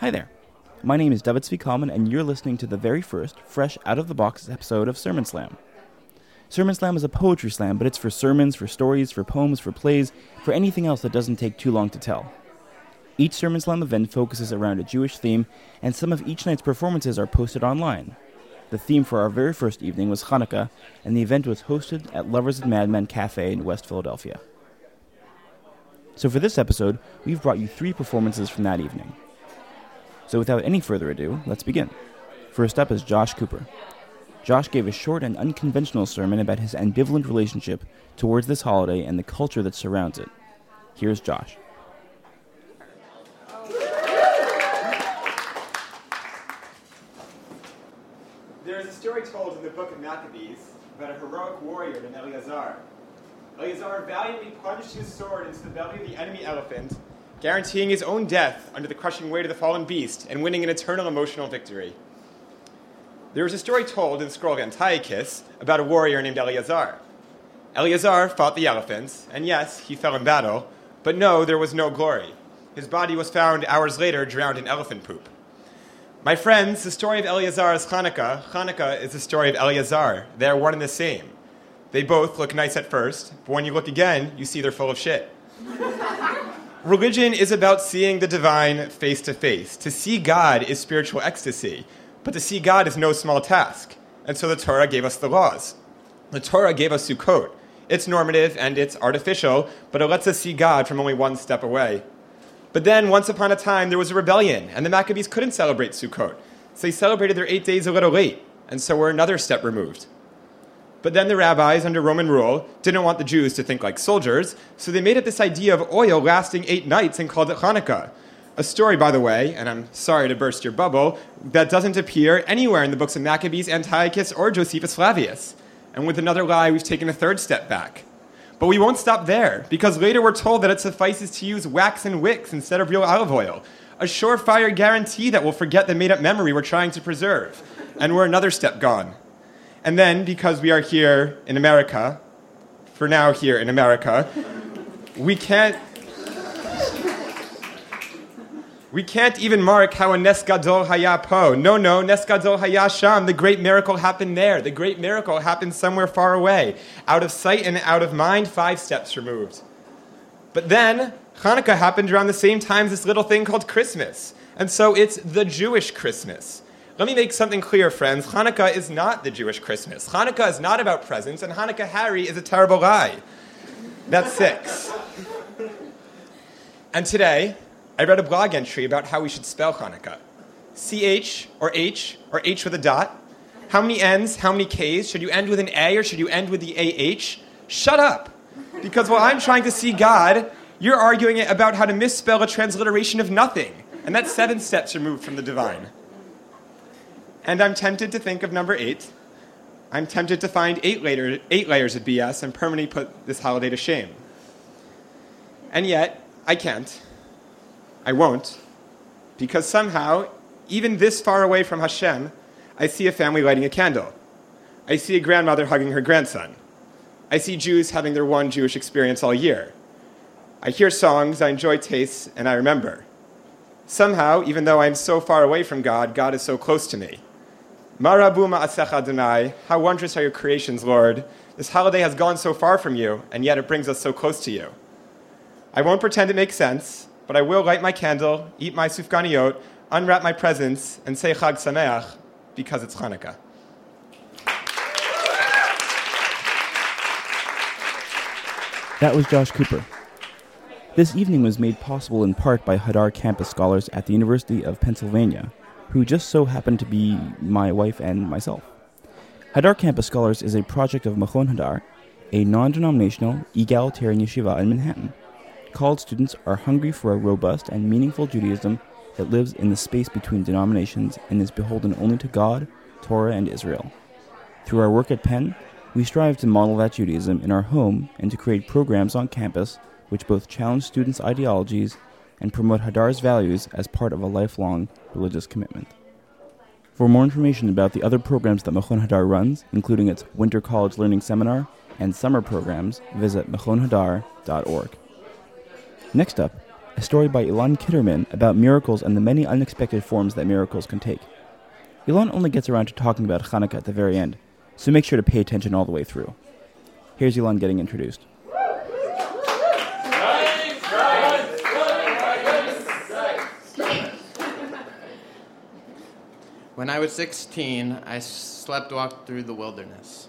Hi there. My name is David Zvi Kalman, and you're listening to the very first, fresh, out of the box episode of Sermon Slam. Sermon Slam is a poetry slam, but it's for sermons, for stories, for poems, for plays, for anything else that doesn't take too long to tell. Each Sermon Slam event focuses around a Jewish theme, and some of each night's performances are posted online. The theme for our very first evening was Hanukkah, and the event was hosted at Lovers and Madmen Cafe in West Philadelphia. So for this episode, we've brought you three performances from that evening. So without any further ado, let's begin. First up is Josh Cooper. Josh gave a short and unconventional sermon about his ambivalent relationship towards this holiday and the culture that surrounds it. Here's Josh. There is a story told in the book of Maccabees about a heroic warrior named Eleazar. Eleazar valiantly plunged his sword into the belly of the enemy elephant guaranteeing his own death under the crushing weight of the fallen beast and winning an eternal emotional victory. There is a story told in the scroll of Antiochus about a warrior named Eleazar. Eleazar fought the elephants, and yes, he fell in battle, but no, there was no glory. His body was found hours later drowned in elephant poop. My friends, the story of Eleazar is Hanukkah. Hanukkah is the story of Eleazar. They are one and the same. They both look nice at first, but when you look again, you see they're full of shit. Religion is about seeing the divine face to face. To see God is spiritual ecstasy, but to see God is no small task. And so the Torah gave us the laws. The Torah gave us Sukkot. It's normative and it's artificial, but it lets us see God from only one step away. But then, once upon a time, there was a rebellion, and the Maccabees couldn't celebrate Sukkot. So they celebrated their eight days a little late, and so we're another step removed. But then the rabbis, under Roman rule, didn't want the Jews to think like soldiers, so they made up this idea of oil lasting eight nights and called it Hanukkah. A story, by the way, and I'm sorry to burst your bubble, that doesn't appear anywhere in the books of Maccabees, Antiochus, or Josephus Flavius. And with another lie, we've taken a third step back. But we won't stop there, because later we're told that it suffices to use wax and wicks instead of real olive oil. A surefire guarantee that we'll forget the made up memory we're trying to preserve. And we're another step gone. And then, because we are here in America, for now here in America, we can't. We can't even mark how a Nes Gadol Haya Po. No, no, Nes Gadol Haya Sham. The great miracle happened there. The great miracle happened somewhere far away, out of sight and out of mind, five steps removed. But then, Hanukkah happened around the same time as this little thing called Christmas. And so it's the Jewish Christmas. Let me make something clear, friends. Hanukkah is not the Jewish Christmas. Hanukkah is not about presents, and Hanukkah Harry is a terrible lie. That's six. And today, I read a blog entry about how we should spell Hanukkah. CH or H or H with a dot? How many N's, how many K's? Should you end with an A or should you end with the AH? Shut up! Because while I'm trying to see God, you're arguing about how to misspell a transliteration of nothing. And that's seven steps removed from the divine. And I'm tempted to think of number eight. I'm tempted to find eight, later, eight layers of BS and permanently put this holiday to shame. And yet, I can't. I won't. Because somehow, even this far away from Hashem, I see a family lighting a candle. I see a grandmother hugging her grandson. I see Jews having their one Jewish experience all year. I hear songs, I enjoy tastes, and I remember. Somehow, even though I'm so far away from God, God is so close to me. Marabu ma'asech Adonai, how wondrous are your creations, Lord. This holiday has gone so far from you, and yet it brings us so close to you. I won't pretend it makes sense, but I will light my candle, eat my sufganiyot, unwrap my presents, and say Chag Sameach because it's Hanukkah. That was Josh Cooper. This evening was made possible in part by Hadar campus scholars at the University of Pennsylvania, who just so happened to be my wife and myself. Hadar Campus Scholars is a project of Machon Hadar, a non denominational, egalitarian yeshiva in Manhattan. College students are hungry for a robust and meaningful Judaism that lives in the space between denominations and is beholden only to God, Torah, and Israel. Through our work at Penn, we strive to model that Judaism in our home and to create programs on campus which both challenge students' ideologies and promote Hadar's values as part of a lifelong religious commitment. For more information about the other programs that Machon Hadar runs, including its Winter College Learning Seminar and summer programs, visit machonhadar.org. Next up, a story by Ilan Kitterman about miracles and the many unexpected forms that miracles can take. Ilan only gets around to talking about Hanukkah at the very end, so make sure to pay attention all the way through. Here's Ilan getting introduced. When I was 16, I slept walked through the wilderness.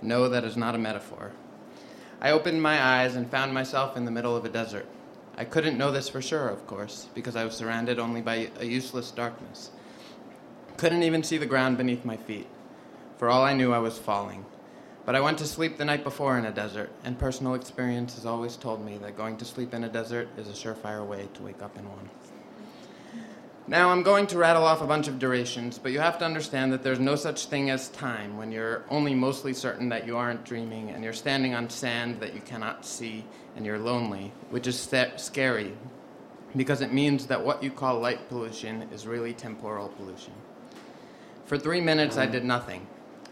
No, that is not a metaphor. I opened my eyes and found myself in the middle of a desert. I couldn't know this for sure, of course, because I was surrounded only by a useless darkness. Couldn't even see the ground beneath my feet. For all I knew, I was falling. But I went to sleep the night before in a desert, and personal experience has always told me that going to sleep in a desert is a surefire way to wake up in one. Now, I'm going to rattle off a bunch of durations, but you have to understand that there's no such thing as time when you're only mostly certain that you aren't dreaming and you're standing on sand that you cannot see and you're lonely, which is scary because it means that what you call light pollution is really temporal pollution. For three minutes, I did nothing.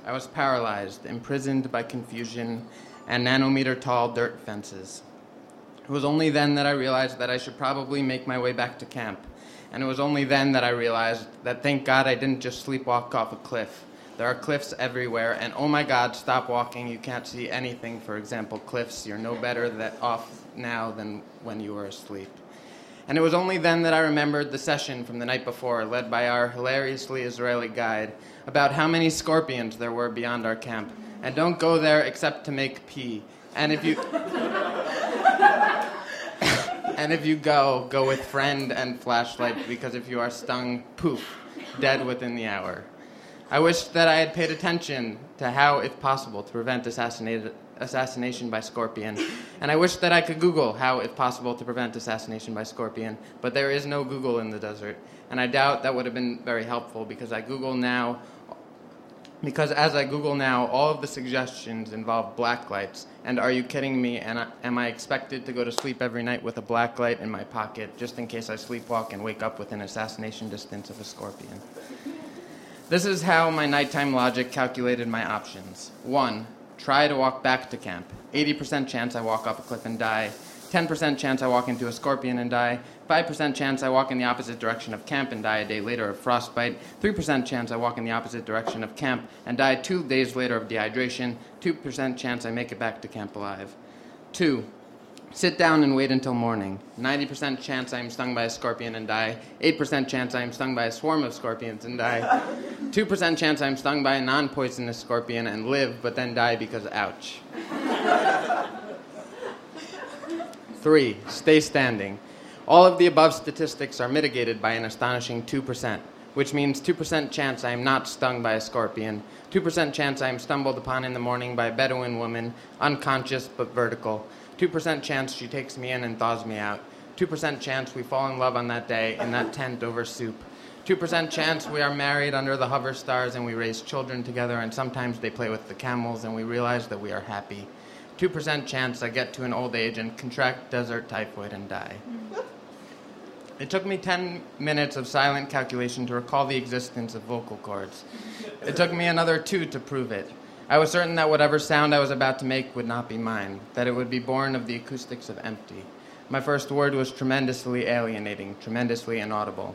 I was paralyzed, imprisoned by confusion and nanometer tall dirt fences. It was only then that I realized that I should probably make my way back to camp and it was only then that I realized that thank God I didn't just sleepwalk off a cliff. There are cliffs everywhere, and oh my God, stop walking. You can't see anything. For example, cliffs. You're no better that off now than when you were asleep. And it was only then that I remembered the session from the night before, led by our hilariously Israeli guide, about how many scorpions there were beyond our camp. And don't go there except to make pee. And if you. And if you go, go with friend and flashlight because if you are stung, poof, dead within the hour. I wish that I had paid attention to how, if possible, to prevent assassination by scorpion. And I wish that I could Google how, if possible, to prevent assassination by scorpion. But there is no Google in the desert. And I doubt that would have been very helpful because I Google now because as I Google now, all of the suggestions involve black lights. And are you kidding me? And am I expected to go to sleep every night with a black light in my pocket just in case I sleepwalk and wake up within assassination distance of a scorpion? This is how my nighttime logic calculated my options. One, try to walk back to camp. 80% chance I walk off a cliff and die. 10% chance I walk into a scorpion and die, 5% chance I walk in the opposite direction of camp and die a day later of frostbite, 3% chance I walk in the opposite direction of camp and die two days later of dehydration, 2% chance I make it back to camp alive. 2. Sit down and wait until morning. 90% chance I am stung by a scorpion and die. 8% chance I am stung by a swarm of scorpions and die. 2% chance I am stung by a non poisonous scorpion and live, but then die because ouch. Three, stay standing. All of the above statistics are mitigated by an astonishing 2%, which means 2% chance I am not stung by a scorpion, 2% chance I am stumbled upon in the morning by a Bedouin woman, unconscious but vertical, 2% chance she takes me in and thaws me out, 2% chance we fall in love on that day in that tent over soup, 2% chance we are married under the hover stars and we raise children together and sometimes they play with the camels and we realize that we are happy. 2% chance I get to an old age and contract desert typhoid and die. It took me 10 minutes of silent calculation to recall the existence of vocal cords. It took me another two to prove it. I was certain that whatever sound I was about to make would not be mine, that it would be born of the acoustics of empty. My first word was tremendously alienating, tremendously inaudible.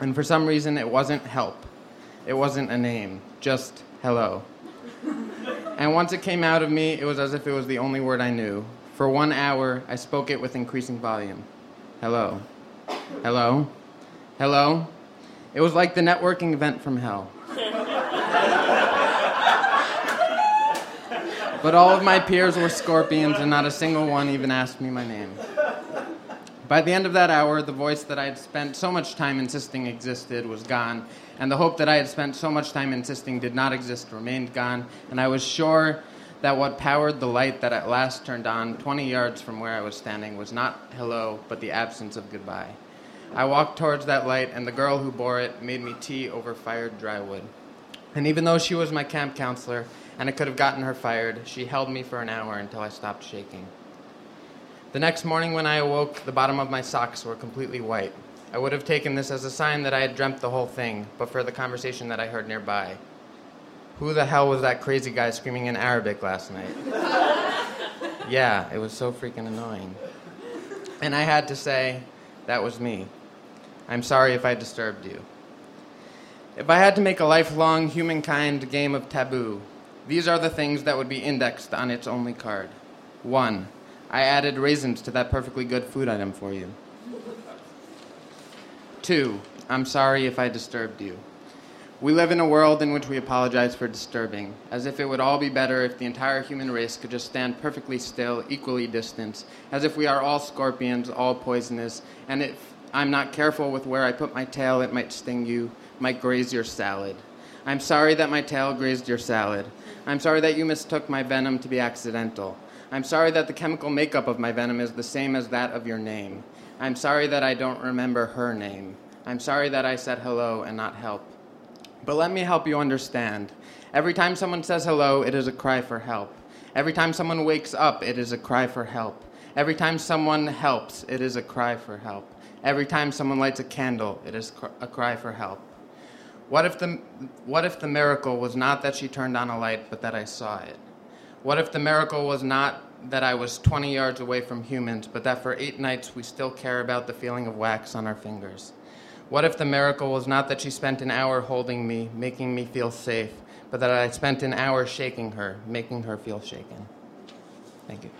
And for some reason, it wasn't help. It wasn't a name, just hello. And once it came out of me, it was as if it was the only word I knew. For one hour, I spoke it with increasing volume. Hello. Hello. Hello. It was like the networking event from hell. but all of my peers were scorpions, and not a single one even asked me my name. By the end of that hour, the voice that I had spent so much time insisting existed was gone, and the hope that I had spent so much time insisting did not exist remained gone, and I was sure that what powered the light that at last turned on 20 yards from where I was standing was not hello, but the absence of goodbye. I walked towards that light, and the girl who bore it made me tea over fired dry wood. And even though she was my camp counselor, and I could have gotten her fired, she held me for an hour until I stopped shaking. The next morning, when I awoke, the bottom of my socks were completely white. I would have taken this as a sign that I had dreamt the whole thing, but for the conversation that I heard nearby. Who the hell was that crazy guy screaming in Arabic last night? yeah, it was so freaking annoying. And I had to say, That was me. I'm sorry if I disturbed you. If I had to make a lifelong humankind game of taboo, these are the things that would be indexed on its only card. One, I added raisins to that perfectly good food item for you. Two, I'm sorry if I disturbed you. We live in a world in which we apologize for disturbing, as if it would all be better if the entire human race could just stand perfectly still, equally distant, as if we are all scorpions, all poisonous, and if I'm not careful with where I put my tail, it might sting you, might graze your salad. I'm sorry that my tail grazed your salad. I'm sorry that you mistook my venom to be accidental. I'm sorry that the chemical makeup of my venom is the same as that of your name. I'm sorry that I don't remember her name. I'm sorry that I said hello and not help. But let me help you understand. Every time someone says hello, it is a cry for help. Every time someone wakes up, it is a cry for help. Every time someone helps, it is a cry for help. Every time someone lights a candle, it is a cry for help. What if, the, what if the miracle was not that she turned on a light, but that I saw it? What if the miracle was not that I was 20 yards away from humans, but that for eight nights we still care about the feeling of wax on our fingers? What if the miracle was not that she spent an hour holding me, making me feel safe, but that I spent an hour shaking her, making her feel shaken? Thank you.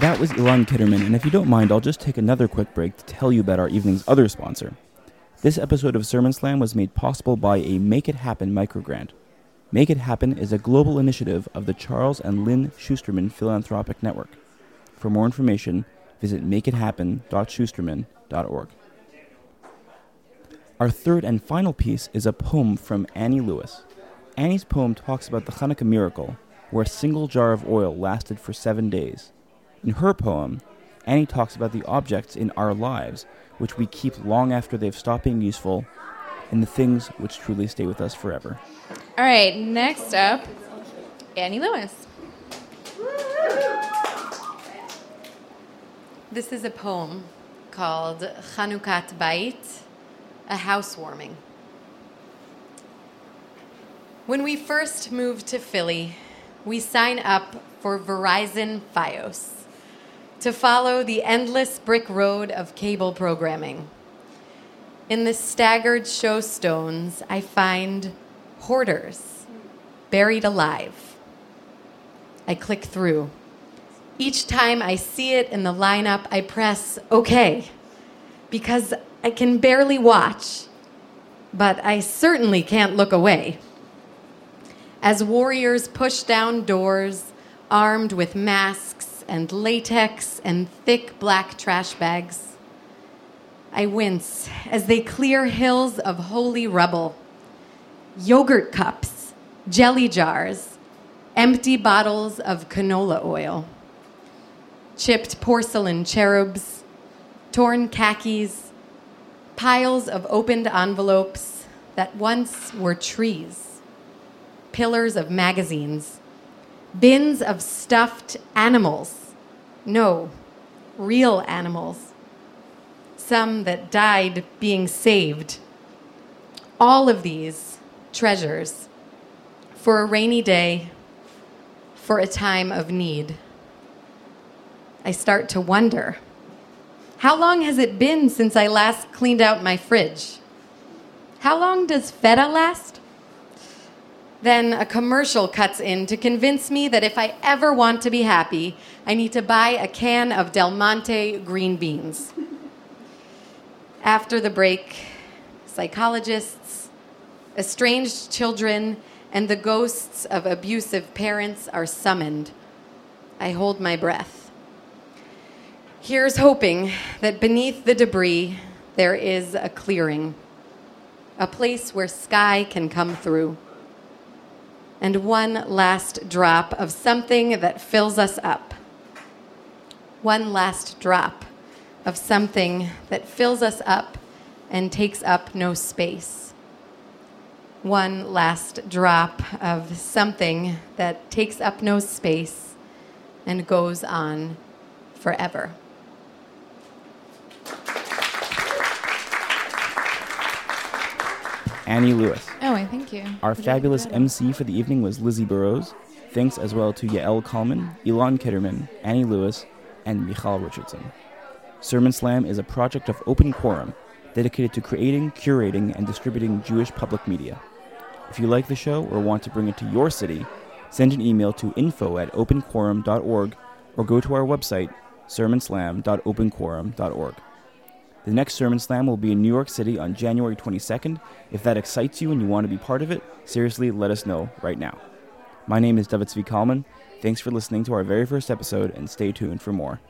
That was Ilan Kitterman, and if you don't mind, I'll just take another quick break to tell you about our evening's other sponsor. This episode of Sermon Slam was made possible by a Make It Happen microgrant. Make It Happen is a global initiative of the Charles and Lynn Schusterman Philanthropic Network. For more information, visit makeithappen.schusterman.org. Our third and final piece is a poem from Annie Lewis. Annie's poem talks about the Hanukkah miracle, where a single jar of oil lasted for seven days. In her poem, Annie talks about the objects in our lives which we keep long after they've stopped being useful, and the things which truly stay with us forever. All right, next up, Annie Lewis. This is a poem called Chanukat Bait, a housewarming. When we first moved to Philly, we signed up for Verizon Fios to follow the endless brick road of cable programming. In the staggered show stones, I find hoarders buried alive. I click through each time I see it in the lineup, I press OK because I can barely watch, but I certainly can't look away. As warriors push down doors, armed with masks and latex and thick black trash bags, I wince as they clear hills of holy rubble. Yogurt cups, jelly jars, empty bottles of canola oil. Chipped porcelain cherubs, torn khakis, piles of opened envelopes that once were trees, pillars of magazines, bins of stuffed animals. No, real animals. Some that died being saved. All of these treasures for a rainy day, for a time of need. I start to wonder how long has it been since I last cleaned out my fridge? How long does feta last? Then a commercial cuts in to convince me that if I ever want to be happy, I need to buy a can of Del Monte green beans. After the break, psychologists, estranged children, and the ghosts of abusive parents are summoned. I hold my breath. Here's hoping that beneath the debris there is a clearing, a place where sky can come through, and one last drop of something that fills us up. One last drop of something that fills us up and takes up no space. One last drop of something that takes up no space and goes on forever. Annie Lewis. Oh, I thank you. Our fabulous MC for the evening was Lizzie Burrows. Thanks as well to Yael Kalman, Ilan Kitterman, Annie Lewis, and Michal Richardson. Sermon Slam is a project of Open Quorum dedicated to creating, curating, and distributing Jewish public media. If you like the show or want to bring it to your city, send an email to info at openquorum.org or go to our website, sermonslam.openquorum.org. The next Sermon Slam will be in New York City on January 22nd. If that excites you and you want to be part of it, seriously, let us know right now. My name is David Kalman. Thanks for listening to our very first episode and stay tuned for more.